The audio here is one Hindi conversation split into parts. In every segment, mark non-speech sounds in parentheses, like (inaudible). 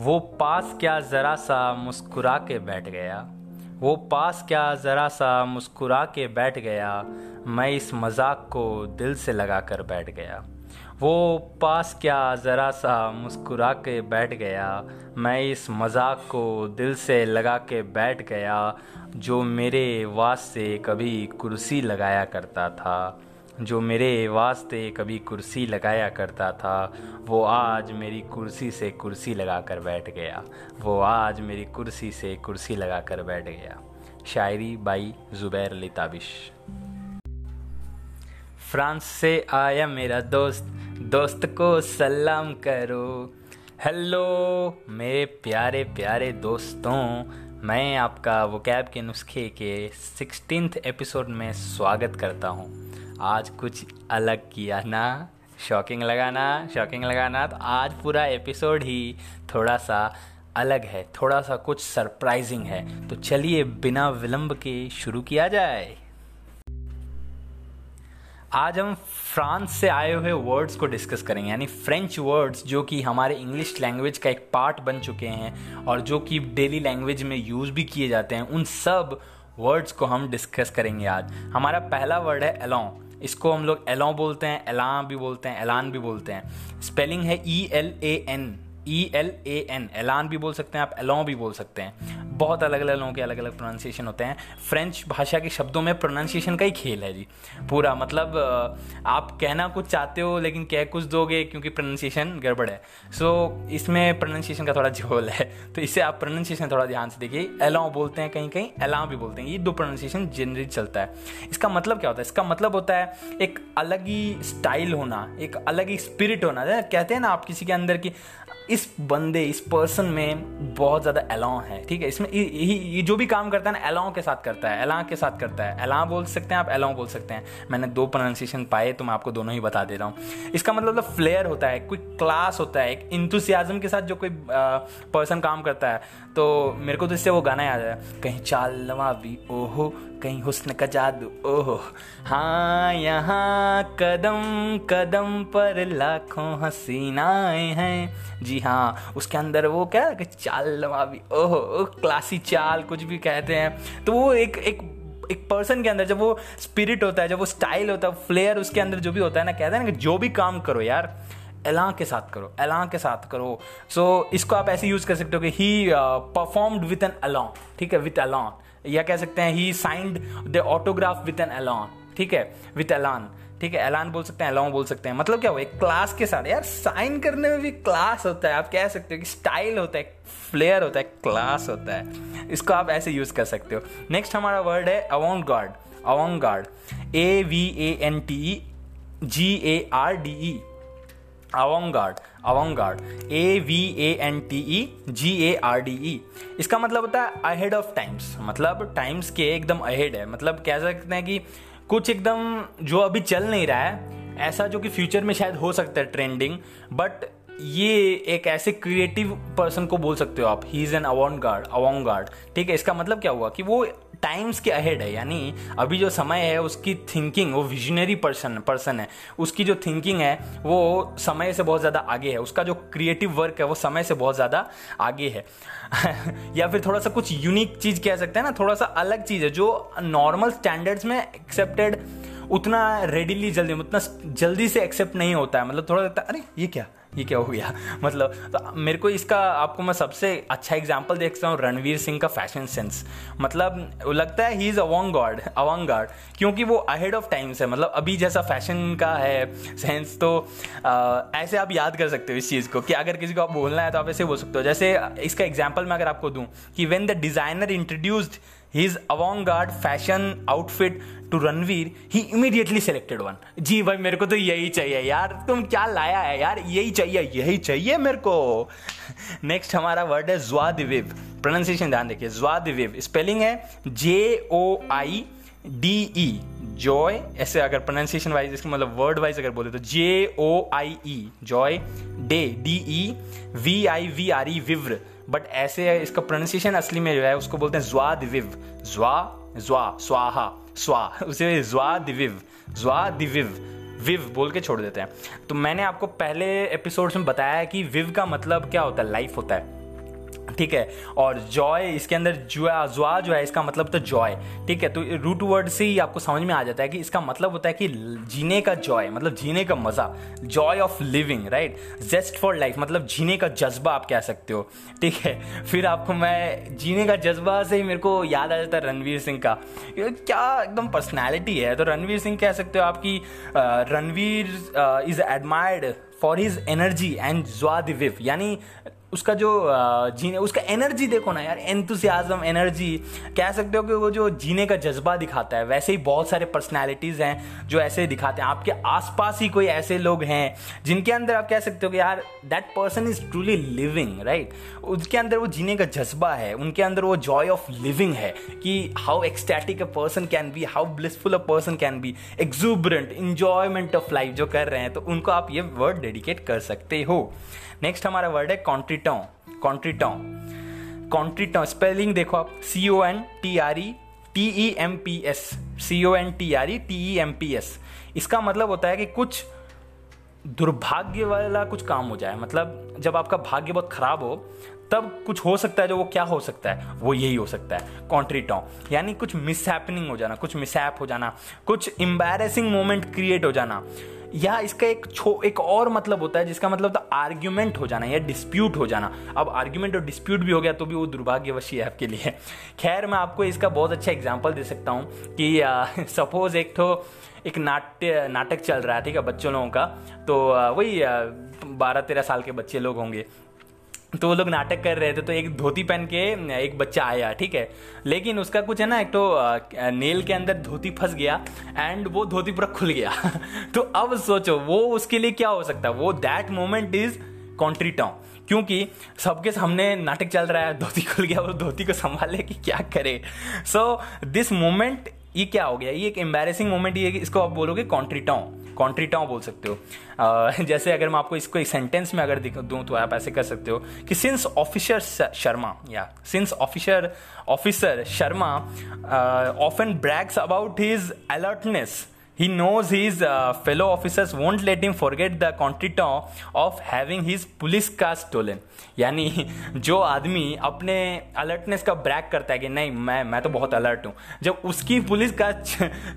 वो पास क्या ज़रा सा मुस्कुरा के बैठ गया? वो पास क्या ज़रा सा मुस्कुरा के बैठ गया? मैं इस मज़ाक को दिल से लगा कर बैठ गया। वो पास क्या ज़रा सा मुस्कुरा के बैठ गया? मैं इस मज़ाक को दिल से लगा के बैठ गया, जो मेरे वास्ते कभी कुर्सी लगाया करता था। जो मेरे वास्ते कभी कुर्सी लगाया करता था, वो आज मेरी कुर्सी से कुर्सी लगा कर बैठ गया। वो आज मेरी कुर्सी से कुर्सी लगा कर बैठ गया। शायरी बाई ज़ुबैर अली ताबिश। फ्रांस से आया मेरा दोस्त दोस्त को सलाम करो। हेलो, मेरे प्यारे प्यारे दोस्तों, मैं आपका वो कैब के नुस्खे के सिक्सटीन एपिसोड में स्वागत करता हूँ। आज कुछ अलग किया ना। शॉकिंग लगाना शॉकिंग लगाना तो आज पूरा एपिसोड ही थोड़ा सा अलग है, थोड़ा सा कुछ सरप्राइजिंग है। तो चलिए बिना विलंब के शुरू किया जाए। आज हम फ्रांस से आए हुए वर्ड्स को डिस्कस करेंगे, यानी फ्रेंच वर्ड्स जो कि हमारे इंग्लिश लैंग्वेज का एक पार्ट बन चुके हैं और जो कि डेली लैंग्वेज में यूज़ भी किए जाते हैं, उन सब वर्ड्स को हम डिस्कस करेंगे आज। हमारा पहला वर्ड है एलोंग इसको हम लोग एलों बोलते हैं, एलां भी बोलते हैं, एलान भी बोलते हैं। स्पेलिंग है E L A N E L A N elan भी बोल सकते हैं, आप एलों भी बोल सकते हैं। बहुत अलग अलग लोगों के अलग अलग प्रोनाउंसिएशन होते हैं। फ्रेंच भाषा के शब्दों में प्रोनाउंसिएशन का ही खेल है जी। पूरा मतलब आप कहना कुछ चाहते हो लेकिन कह कुछ दोगे क्योंकि प्रोनाउंसिएशन गड़बड़ है। सो so, इसमें प्रोनाउंसिएशन का थोड़ा झोल है। (laughs) तो इससे आप प्रोनाउंसिएशन थोड़ा ध्यान से देखिए। एलाओ बोलते हैं कहीं कहीं एलाओ भी बोलते हैं। ये दो प्रोनाउंसिएशन जनरली चलता है। इसका मतलब क्या होता है? इसका मतलब होता है एक अलग ही स्टाइल होना एक अलग ही स्पिरिट होना। कहते हैं ना आप किसी के अंदर की इस बंदे इस पर्सन में बहुत ज़्यादा अलाउ है ठीक है? इसमें ये जो भी काम करता है ना एलाओं के साथ करता है अलाउ के साथ करता है। अलाउ बोल सकते हैं, आप अलाउ बोल सकते हैं। मैंने दो प्रोनाउंसिएशन पाए तो मैं आपको दोनों ही बता दे रहा हूँ। इसका मतलब फ्लेयर होता है, कोई क्लास होता है, एक इंथुसियाजम के साथ जो कोई पर्सन काम करता है। तो मेरे को तो इससे वो गाना याद है कहीं चाल लवा भी ओहो कहीं हुस्न का जादू। ओहो। हाँ यहाँ कदम कदम पर लाखों हसीनाएँ हैं। जी हाँ उसके अंदर वो क्या कि चाल लवा भी ओहो क्लासी चाल कुछ भी कहते हैं। तो वो एक एक एक पर्सन के अंदर जब वो स्पिरिट होता है जब वो स्टाइल होता है फ्लेयर उसके अंदर जो भी होता है ना कहते हैं ना कि जो भी काम करो यार एलां के साथ करो एलां के साथ करो। सो so, इसको आप ऐसे यूज़ कर सकते हो कि he performed with an elan ठीक है विथ अलोंग या कह सकते हैं he signed the autograph with an elan ठीक है? विथ एलान ठीक है? एलान बोल सकते हैं अलाउ बोल सकते हैं। मतलब क्या हो एक क्लास के साथ। यार साइन करने में भी क्लास होता है। आप कह सकते हो कि स्टाइल होता है फ्लेयर होता है क्लास होता है। इसको आप ऐसे यूज़ कर सकते हो। नेक्स्ट हमारा वर्ड है avant garde avant garde A V A N T G A R D E avant garde, avant garde A V A N T E G A R D E इसका मतलब होता है अहेड ऑफ़ टाइम्स मतलब टाइम्स के एकदम अहेड है। मतलब कह सकते हैं कि कुछ एकदम जो अभी चल नहीं रहा है, ऐसा जो कि फ्यूचर में शायद हो सकता है ट्रेंडिंग बट ये एक ऐसे क्रिएटिव पर्सन को बोल सकते हो आप। He is an avant garde avant garde ठीक है, इसका मतलब क्या हुआ कि वो टाइम्स के अहेड है, यानी अभी जो समय है, उसकी थिंकिंग वो विजनरी पर्सन पर्सन है। उसकी जो थिंकिंग है, वो समय से बहुत ज़्यादा आगे है। उसका जो क्रिएटिव वर्क है, वो समय से बहुत ज़्यादा आगे है। (laughs) या फिर थोड़ा सा कुछ यूनिक चीज़ कह सकते हैं ना, थोड़ा सा अलग चीज़ है, जो नॉर्मल स्टैंडर्ड्स में एक्सेप्टेड उतना रेडिली जल्दी, उतना जल्दी से एक्सेप्ट नहीं होता है। मतलब थोड़ा लगता है, अरे, ये क्या? ये क्या हो गया? (laughs) मतलब तो मेरे को इसका आपको मैं सबसे अच्छा एग्ज़ाम्पल देखता हूँ रणवीर सिंह का फ़ैशन सेंस मतलब लगता है he is avant god avant garde क्योंकि वो अहेड ऑफ़ टाइम्स है। मतलब अभी जैसा फ़ैशन का है सेंस तो आ, ऐसे आप याद कर सकते हो इस चीज़ को कि अगर किसी को आप बोलना है तो आप ऐसे बोल सकते हो। जैसे इसका एग्ज़ाम्पल मैं अगर आपको दूँ कि when the designer introduced avant garde fashion outfit to Ranveer he immediately selected one जी भाई, मेरे को तो यही चाहिए यार। तुम क्या लाया है यार? यही चाहिए यही चाहिए मेरे को। नेक्स्ट हमारा वर्ड है ज्वादिविव प्रोनाउंसिएशन ध्यान देखिए ज्वादिविव स्पेलिंग है जे O I D E Joy ऐसे अगर प्रोनाउंसिएशन वाइज इसका मतलब वर्ड वाइज अगर बोले तो J O I E joie de D E V I V R E vivre. But ऐसे इसका प्रोनाउंसिएशन असली में जो है, उसको बोलते हैं ज्वा दिविव ज्वा ज्वा, स्वाहा, स्वा। उसे ज्वा दिविव ज्वा दिविव विव बोल के छोड़ देते हैं। तो मैंने आपको पहले एपिसोड्स में बताया कि विव का मतलब क्या होता है? लाइफ होता है। ठीक है? और जॉय इसके अंदर जुआ जुआ जो है, इसका मतलब तो जॉय ठीक है? तो रूट वर्ड से ही आपको समझ में आ जाता है कि इसका मतलब होता है कि जीने का जॉय मतलब जीने का मज़ा joy of living right zest for life मतलब जीने का जज्बा आप कह सकते हो, ठीक है? फिर आपको मैं जीने का जज्बा से ही मेरे को याद आ जाता है रणवीर सिंह का। क्या एकदम पर्सनैलिटी है? तो रणवीर सिंह कह सकते हो आपकी Ranveer is admired for his energy and joie de vivre यानी उसका जो जीने, उसका एनर्जी देखो ना यार एंथुसियाजम एनर्जी कह सकते हो कि वो जो जीने का जज्बा दिखाता है, वैसे ही बहुत सारे पर्सनैलिटीज़ हैं जो ऐसे ही दिखाते हैं। आपके आसपास ही कोई ऐसे लोग हैं जिनके अंदर आप कह सकते हो कि यार that person is truly living right उसके अंदर वो जीने का जज्बा है, उनके अंदर वो जॉय ऑफ़ लिविंग है कि how ecstatic a person can be how blissful a person can be exuberant enjoyment of life जो कर रहे हैं तो उनको आप ये वर्ड डेडिकेट कर सकते हो। नेक्स्ट हमारा वर्ड है कॉन्ट्रीटों कॉन्ट्रीटों कॉन्ट्रीटों स्पेलिंग देखो आप. C O N T R E T E M P S C O N T R E T E M P S इसका मतलब होता है कि कुछ दुर्भाग्य वाला कुछ काम हो जाए. मतलब जब आपका भाग्य बहुत खराब हो तब कुछ हो सकता है जो वो क्या हो सकता है? वो यही हो सकता है। कॉन्ट्रीटों यानी कुछ मिस हो जाना, कुछ मिसहैप हो जाना, कुछ एम्बेरसिंग मोमेंट क्रिएट हो जाना, या इसका एक छो, एक और मतलब होता है जिसका मतलब था आर्ग्यूमेंट हो जाना या डिस्प्यूट हो जाना। अब आर्ग्यूमेंट और डिस्प्यूट भी हो गया तो भी वो दुर्भाग्यवशी है आपके लिए। खैर, मैं आपको इसका बहुत अच्छा एग्ज़ाम्पल दे सकता हूँ कि सपोज़ (laughs) एक तो एक नाट्य, नाटक चल रहा है, ठीक है, बच्चों लोगों का। तो वही बारह तेरह साल के बच्चे लोग होंगे। तो वो लोग नाटक कर रहे थे तो एक धोती पहन के, एक बच्चा आया, ठीक है? लेकिन उसका कुछ है ना, एक तो नेल के अंदर धोती फंस गया एंड वो धोती पूरा खुल गया। (laughs) तो अब सोचो, वो उसके लिए क्या हो सकता? है वो दैट मोमेंट इज़ कॉन्ट्रीटॉ क्योंकि सबके सामने नाटक चल रहा है, धोती खुल गया और धोती को संभाले कि क्या करे? सो दिस मोमेंट ये क्या हो गया? ये एक एम्बेसिंग मोमेंट ये इसको आप बोलोगे कॉन्ट्रीटॉ कॉन्ट्रीटाओ बोल सकते हो। जैसे अगर मैं आपको इसको एक सेंटेंस में अगर दूँ तो आप ऐसे कर सकते हो कि सिंस ऑफिसर शर्मा, या since officer officer Sharma often brags about his alertness he knows his uh, fellow officers won't let him forget the contretemps of having his police car stolen. यानी (laughs) जो आदमी अपने अलर्टनेस का ब्रैक करता है कि नहीं मैं मैं तो बहुत अलर्ट हूँ। जब उसकी पुलिस का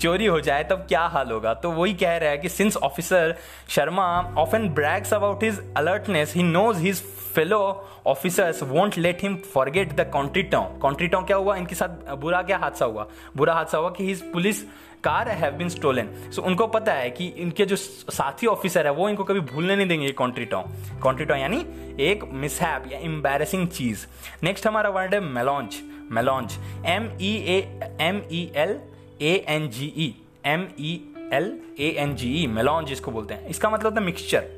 चोरी हो जाए तब क्या हाल होगा? तो वही कह रहा है कि since officer Sharma often brags about his alertness he knows his fellow officers won't let him forget the contretemps contretemps क्या हुआ? इनके साथ बुरा क्या हादसा हुआ? बुरा हादसा हुआ कि his police car have been stolen so उनको पता है कि इनके जो साथी ऑफिसर है, वो इनको कभी भूलने नहीं देंगे कॉन्ट्रीटॉ कॉन्ट्रीटॉ यानी एक मिसहैप या एम्बेरसिंग चीज़. नेक्स्ट हमारा वर्ड है melange melange M E A M E L A N G E M E L A N G E melange इसको बोलते हैं. इसका मतलब होता है मिक्सचर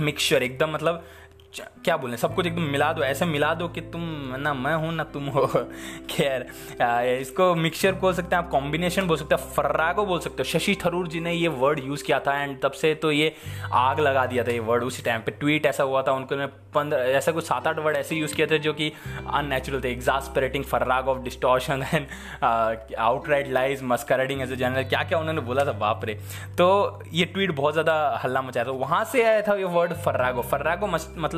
मिक्सचर एकदम मतलब क्या बोले, सब कुछ एकदम मिला दो, ऐसे मिला दो कि तुम, ना मैं हूँ, ना तुम हो। (laughs) खैर इसको मिक्सचर बोल सकते हैं आप कॉम्बिनेशन बोल सकते हैं फर्रागो बोल सकते हो। शशि थरूर जी ने ये वर्ड यूज़ किया था एंड तब से तो ये आग लगा दिया था ये वर्ड उसी टाइम पे। ट्वीट ऐसा हुआ था, उनको पंद्रह, ऐसा कुछ सात आठ वर्ड ऐसे यूज़ किए थे जो कि अननेचुरल थे। Exasperating farrago of distortion and outright lies masquerading as a general क्या क्या उन्होंने बोला था, बाप रे। तो ये ट्वीट बहुत ज़्यादा हल्ला मचाया था। वहाँ से आया था ये वर्ड फर्रागो फर्रागो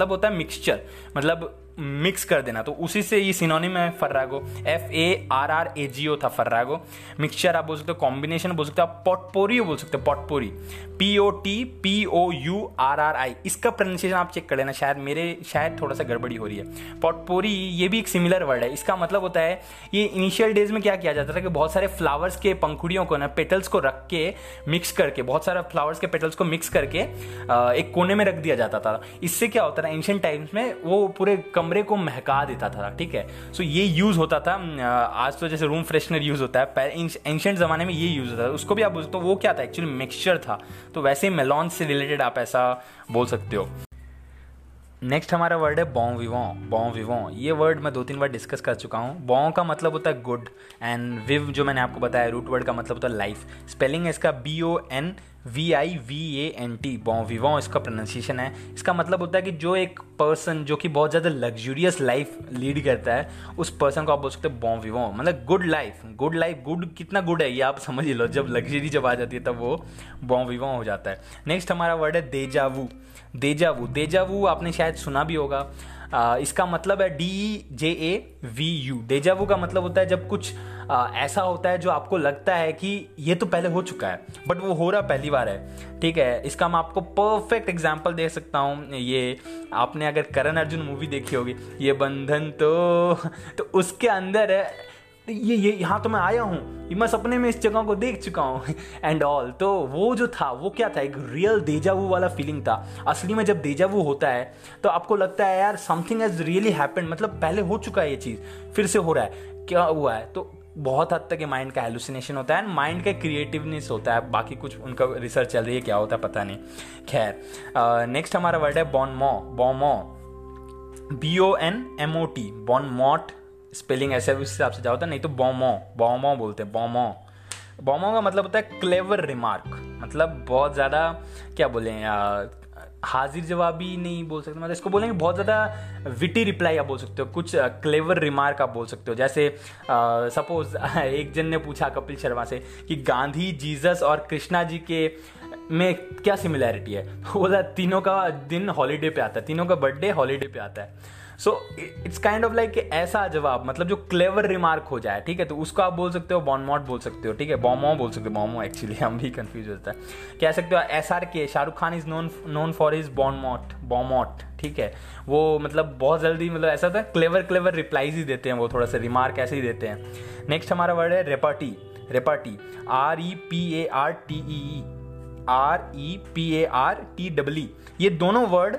मतलब होता है मिक्सचर मतलब मिक्स कर देना। तो उसी से ये सिनोनिम है farrago. F A R R A G O था फर्रागो। मिक्सचर आप बोल सकते हो कॉम्बिनेशन बोल सकते हो, आप पॉटपोरी बोल सकते हो potpourri P O T P O U R R I इसका प्रोनाउंसिएशन आप चेक कर लेना, शायद मेरे, शायद थोड़ा सा गड़बड़ी हो रही है। पॉटपोरी ये भी एक सिमिलर वर्ड है। इसका मतलब होता है, ये इनिशियल डेज़ में क्या किया जाता था कि बहुत सारे फ्लावर्स के पंखुड़ियों को ना पेटल्स को रख के मिक्स करके, बहुत सारे फ्लावर्स के पेटल्स को मिक्स करके एक कोने में रख दिया जाता था। इससे क्या होता था एंशियंट टाइम्स में वो पूरे कमरे को महका देता था, ठीक है? सो ये यूज़ होता था आज तो जैसे रूम फ्रेशनर यूज़ होता है एंशेंट जमाने में ये यूज़ होता था। उसको भी आप बोलते हो, वो क्या था? एक्चुअली मिक्सचर था। तो वैसे मेलॉन से रिलेटेड आप ऐसा बोल सकते हो। नेक्स्ट हमारा वर्ड है बॉ विवों बॉ विवों ये वर्ड मैं दो तीन बार डिस्कस कर चुका हूँ. बॉ का मतलब होता है गुड एंड विव जो मैंने आपको बताया रूट वर्ड का मतलब होता है लाइफ स्पेलिंग है इसका B O N V I V A N T bon vivant इसका प्रोनाउंसिएशन है. इसका मतलब होता है कि जो एक पर्सन जो कि बहुत ज़्यादा लग्जूरियस लाइफ लीड करता है, उस पर्सन को आप बोल सकते हैं बॉ विवों मतलब good life good life good कितना गुड है ये आप समझ लो. जब लग्जरी जब आ जाती है तब वो बॉ विवों हो जाता है. नेक्स्ट हमारा वर्ड है देजावू देजावू देजावू आपने शायद सुना भी होगा। आ, इसका मतलब है D J A V U deja vu का मतलब होता है जब कुछ आ, ऐसा होता है जो आपको लगता है कि ये तो पहले हो चुका है बट वो हो रहा पहली बार है। ठीक है इसका मैं आपको परफेक्ट एग्ज़ाम्पल दे सकता हूँ। ये आपने अगर करण अर्जुन मूवी देखी होगी ये बंधन तो तो उसके अंदर है ये ये, यहाँ तो मैं आया हूँ। मैं सपने में इस जगह को देख चुका हूँ। (laughs) एंड ऑल तो वो जो था, वो क्या था? एक रियल देजावू वाला फीलिंग था। असली में जब देजावू होता है तो आपको लगता है, यार समथिंग हैज़ रियली हैपेंड मतलब पहले हो चुका है ये चीज़, फिर से हो रहा है। क्या हुआ है? तो बहुत हद तक ये माइंड का हेलुसिनेशन होता है एंड माइंड का क्रिएटिवनेस होता है। बाकी कुछ उनका रिसर्च चल रही है, क्या होता है पता नहीं। खैर नेक्स्ट हमारा वर्ड है bon mot bon mot B O N M O T bon mot spelling ऐसे उस हिसाब से जाता है नहीं तो बॉमो बॉमो बोलते हैं, बॉमो। बॉमो का मतलब होता है क्लेवर रिमार्क मतलब बहुत ज़्यादा, क्या बोले हाजिर जवाब जवाबी नहीं बोल सकते। मतलब इसको बोलेंगे बहुत ज़्यादा विटी रिप्लाई आप बोल सकते हो। कुछ क्लेवर रिमार्क आप बोल सकते हो। जैसे सपोज़ (laughs) एक जन ने पूछा कपिल शर्मा से कि गांधी, जीसस और कृष्णा जी के में क्या सिमिलैरिटी है? (laughs) बोला, तीनों का दिन हॉलीडे पे आता है। तीनों का बर्थडे हॉलीडे पे आता है। So it's kind of like ऐसा जवाब मतलब जो क्लेवर रिमार्क हो जाए, ठीक है? तो उसको आप बोल सकते हो बॉनमॉट बोल सकते हो, ठीक है? बॉमो बोल सकते हो बॉमो एक्चुअली हम भी कंफ्यूज होता है। कह सकते हो S R K Shahrukh Khan is known known for is bon mot bon mot ठीक है? वो मतलब बहुत जल्दी मतलब ऐसा है क्लेवर क्लेवर रिप्लाईज ही देते हैं, वो थोड़ा सा रिमार्क ऐसे ही देते हैं। नेक्स्ट हमारा वर्ड है repartee repartee R E P A R T E R E P A R T W ये दोनों वर्ड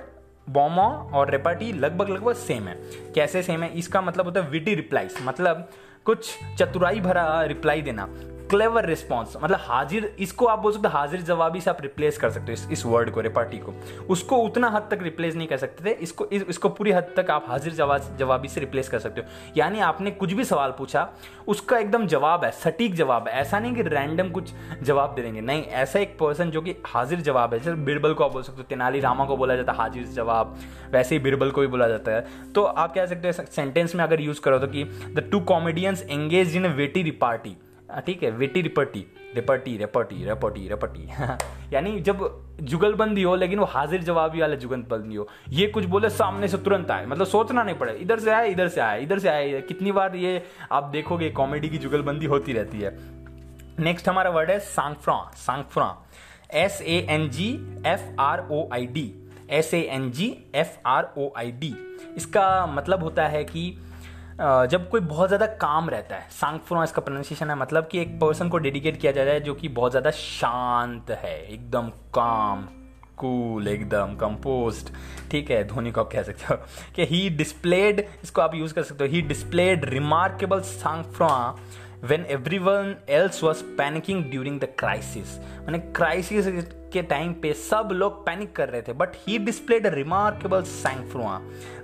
बॉमो और रेपाटी लगभग लगभग सेम है। कैसे सेम है? इसका मतलब होता है विटी रिप्लाईज मतलब कुछ चतुराई भरा रिप्लाई देना। क्लेवर रिस्पॉन्स मतलब हाजिर इसको आप बोल सकते हाजिर जवाबी से आप रिप्लेस कर सकते हो इस, इस वर्ड को रिपार्टी को। उसको उतना हद तक रिप्लेस नहीं कर सकते थे इसको इस, इसको पूरी हद तक आप हाजिर जवाब जवाबी से रिप्लेस कर सकते हो। यानी आपने कुछ भी सवाल पूछा उसका एकदम जवाब है सटीक जवाब है। ऐसा नहीं कि रैंडम कुछ जवाब दे देंगे। नहीं ऐसा एक पर्सन जो कि हाजिर जवाब है जैसे बिरबल को आप बोल सकते हो तेनाली रामा को बोला जाता है हाजिर जवाब वैसे ही बिरबल को भी बोला जाता है। तो आप कह सकते हो सेंटेंस में अगर यूज़ करो तो कि the two comedians engage in witty repartee ठीक है, वेटी रिपटी रिपटी रेपटी रेपटी रेपटी (laughs) यानी जब जुगलबंदी हो, लेकिन वो हाजिर जवाबी वाला जुगलबंदी हो, ये कुछ बोले सामने से तुरंत आए। मतलब सोचना नहीं पड़े, इधर से आए, इधर से आए, इधर से आए। कितनी बार ये आप देखोगे, कॉमेडी की जुगलबंदी होती रहती है। नेक्स्ट हमारा वर्ड है sangfroid sangfroid. S A N G F R O I D S A N G F R O I D इसका मतलब होता है कि जब कोई बहुत ज़्यादा काम रहता है सांगफ्रो इसका प्रोनाउंसिएशन है मतलब कि एक पर्सन को डेडिकेट किया जाता है जो कि बहुत ज़्यादा शांत है, एकदम काम कूल एकदम कंपोस्ट ठीक है, धोनी को आप कह सकते हो, कि ही डिस्प्लेड इसको आप यूज़ कर सकते हो he displayed remarkable sangfroid everyone else was panicking during the crisis मैंने क्राइसिस के टाइम पे सब लोग पैनिक कर रहे थे but he displayed remarkable sangfroid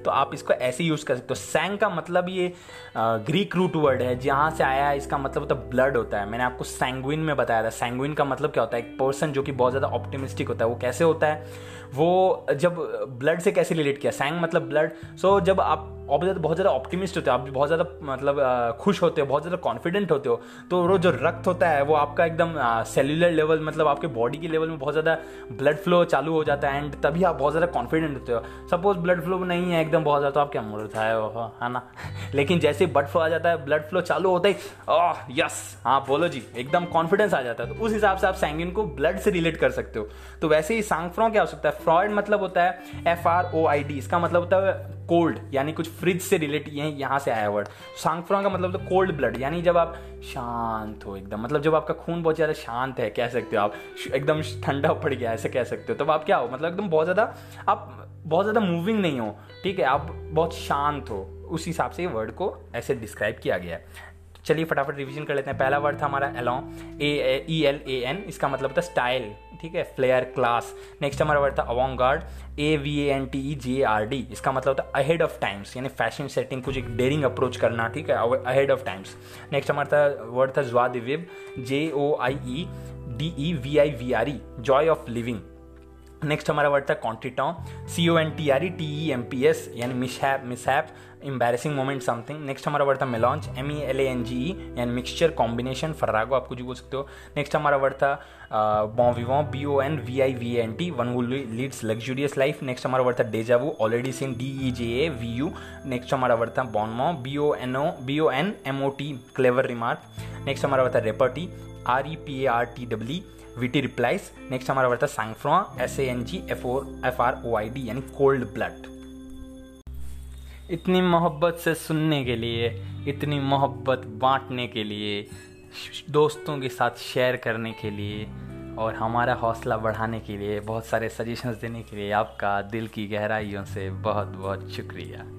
तो आप इसको ऐसे यूज़ कर सकते हो। सैंग का मतलब ये ग्रीक रूट वर्ड है जहाँ से आया है इसका मतलब होता है ब्लड होता है। मैंने आपको सैंगविन में बताया था। सैंगविन का मतलब क्या होता है? एक पर्सन जो कि बहुत ज़्यादा ऑप्टिमिस्टिक होता है वो कैसे होता है? वो जब ब्लड से कैसे रिलेट किया? सैंग मतलब ब्लड सो so, जब आप बहुत ज़्यादा ऑप्टिमिस्ट होते हो, आप बहुत ज़्यादा मतलब खुश होते हो, बहुत ज़्यादा कॉन्फिडेंट होते हो तो वो जो रक्त होता है, वो आपका एकदम सेल्यूलर लेवल मतलब आपके बॉडी के लेवल में बहुत ज़्यादा ब्लड फ्लो चालू हो जाता है एंड तभी आप बहुत ज़्यादा कॉन्फिडेंट होते हो। सपोज़ ब्लड फ्लो नहीं है एकदम बहुत ज़्यादा तो आप क्या मुड़ है? है ना? (laughs) लेकिन जैसे ब्लड फ्लो आ जाता है ब्लड फ्लो चालू होता ही ओह यस हाँ बोलो जी, एकदम कॉन्फिडेंस आ जाता है। तो उस हिसाब से आप सैंगिन को ब्लड से रिलेट कर सकते हो। तो वैसे ही सांगफ्रो क्या हो सकता है। फ्रॉइड मतलब होता है F R O I D इसका मतलब होता है कोल्ड, यानी कुछ फ्रिज से रिलेटेड ये यहाँ से आया वर्ड सांगफ्रोंग का मतलब तो कोल्ड ब्लड यानी जब आप शांत हो एकदम मतलब जब आपका खून बहुत ज़्यादा शांत है, कह सकते हो आप एकदम ठंडा पड़ गया, ऐसे कह सकते हो, तब आप क्या हो मतलब एकदम बहुत ज़्यादा, आप बहुत ज़्यादा मूविंग नहीं हो, ठीक है, आप बहुत शांत हो, उस हिसाब से वर्ड को ऐसे डिस्क्राइब किया गया है. चलिए फटाफट रिवीजन कर लेते हैं। पहला वर्ड था हमारा elan A E L A N इसका मतलब है स्टाइल ठीक है? फ्लेयर क्लास नेक्स्ट हमारा वर्ड था avant garde A V A N T E G R D इसका मतलब है अहेड ऑफ़ टाइम्स यानी फ़ैशन सेटिंग कुछ एक डेयरिंग अप्रोच करना, ठीक है? अहेड ऑफ़ टाइम्स नेक्स्ट हमारा था वर्ड था joie de vivre J O I E D E V I V R E joy of living next हमारा वर्ड था कॉन्टिटॉ C O N T R E T E M P S यानी mishap mishap embarrassing moment something next हमारा वर्ड था melange M E L A N G E यानी मिक्सचर कॉम्बिनेशन फर्रागो आप कुछ बोल सकते हो। नेक्स्ट हमारा वर्ड था bon विवॉ B O N V I V N T one who leads luxurious life next हमारा वर्ड था deja vu already seen D E J A V U next हमारा वर्ड था bon mot B O N O B O N M O T clever remark next हमारा वर्ड था repartee R E P A R T W witty replies next हमारा वर्ड था sangfroid S A N G F O F R O I D यानी कोल्ड ब्लड इतनी मोहब्बत से सुनने के लिए, इतनी मोहब्बत बांटने के लिए, दोस्तों के साथ शेयर करने के लिए और हमारा हौसला बढ़ाने के लिए, बहुत सारे सजेशंस देने के लिए आपका दिल की गहराइयों से बहुत बहुत शुक्रिया।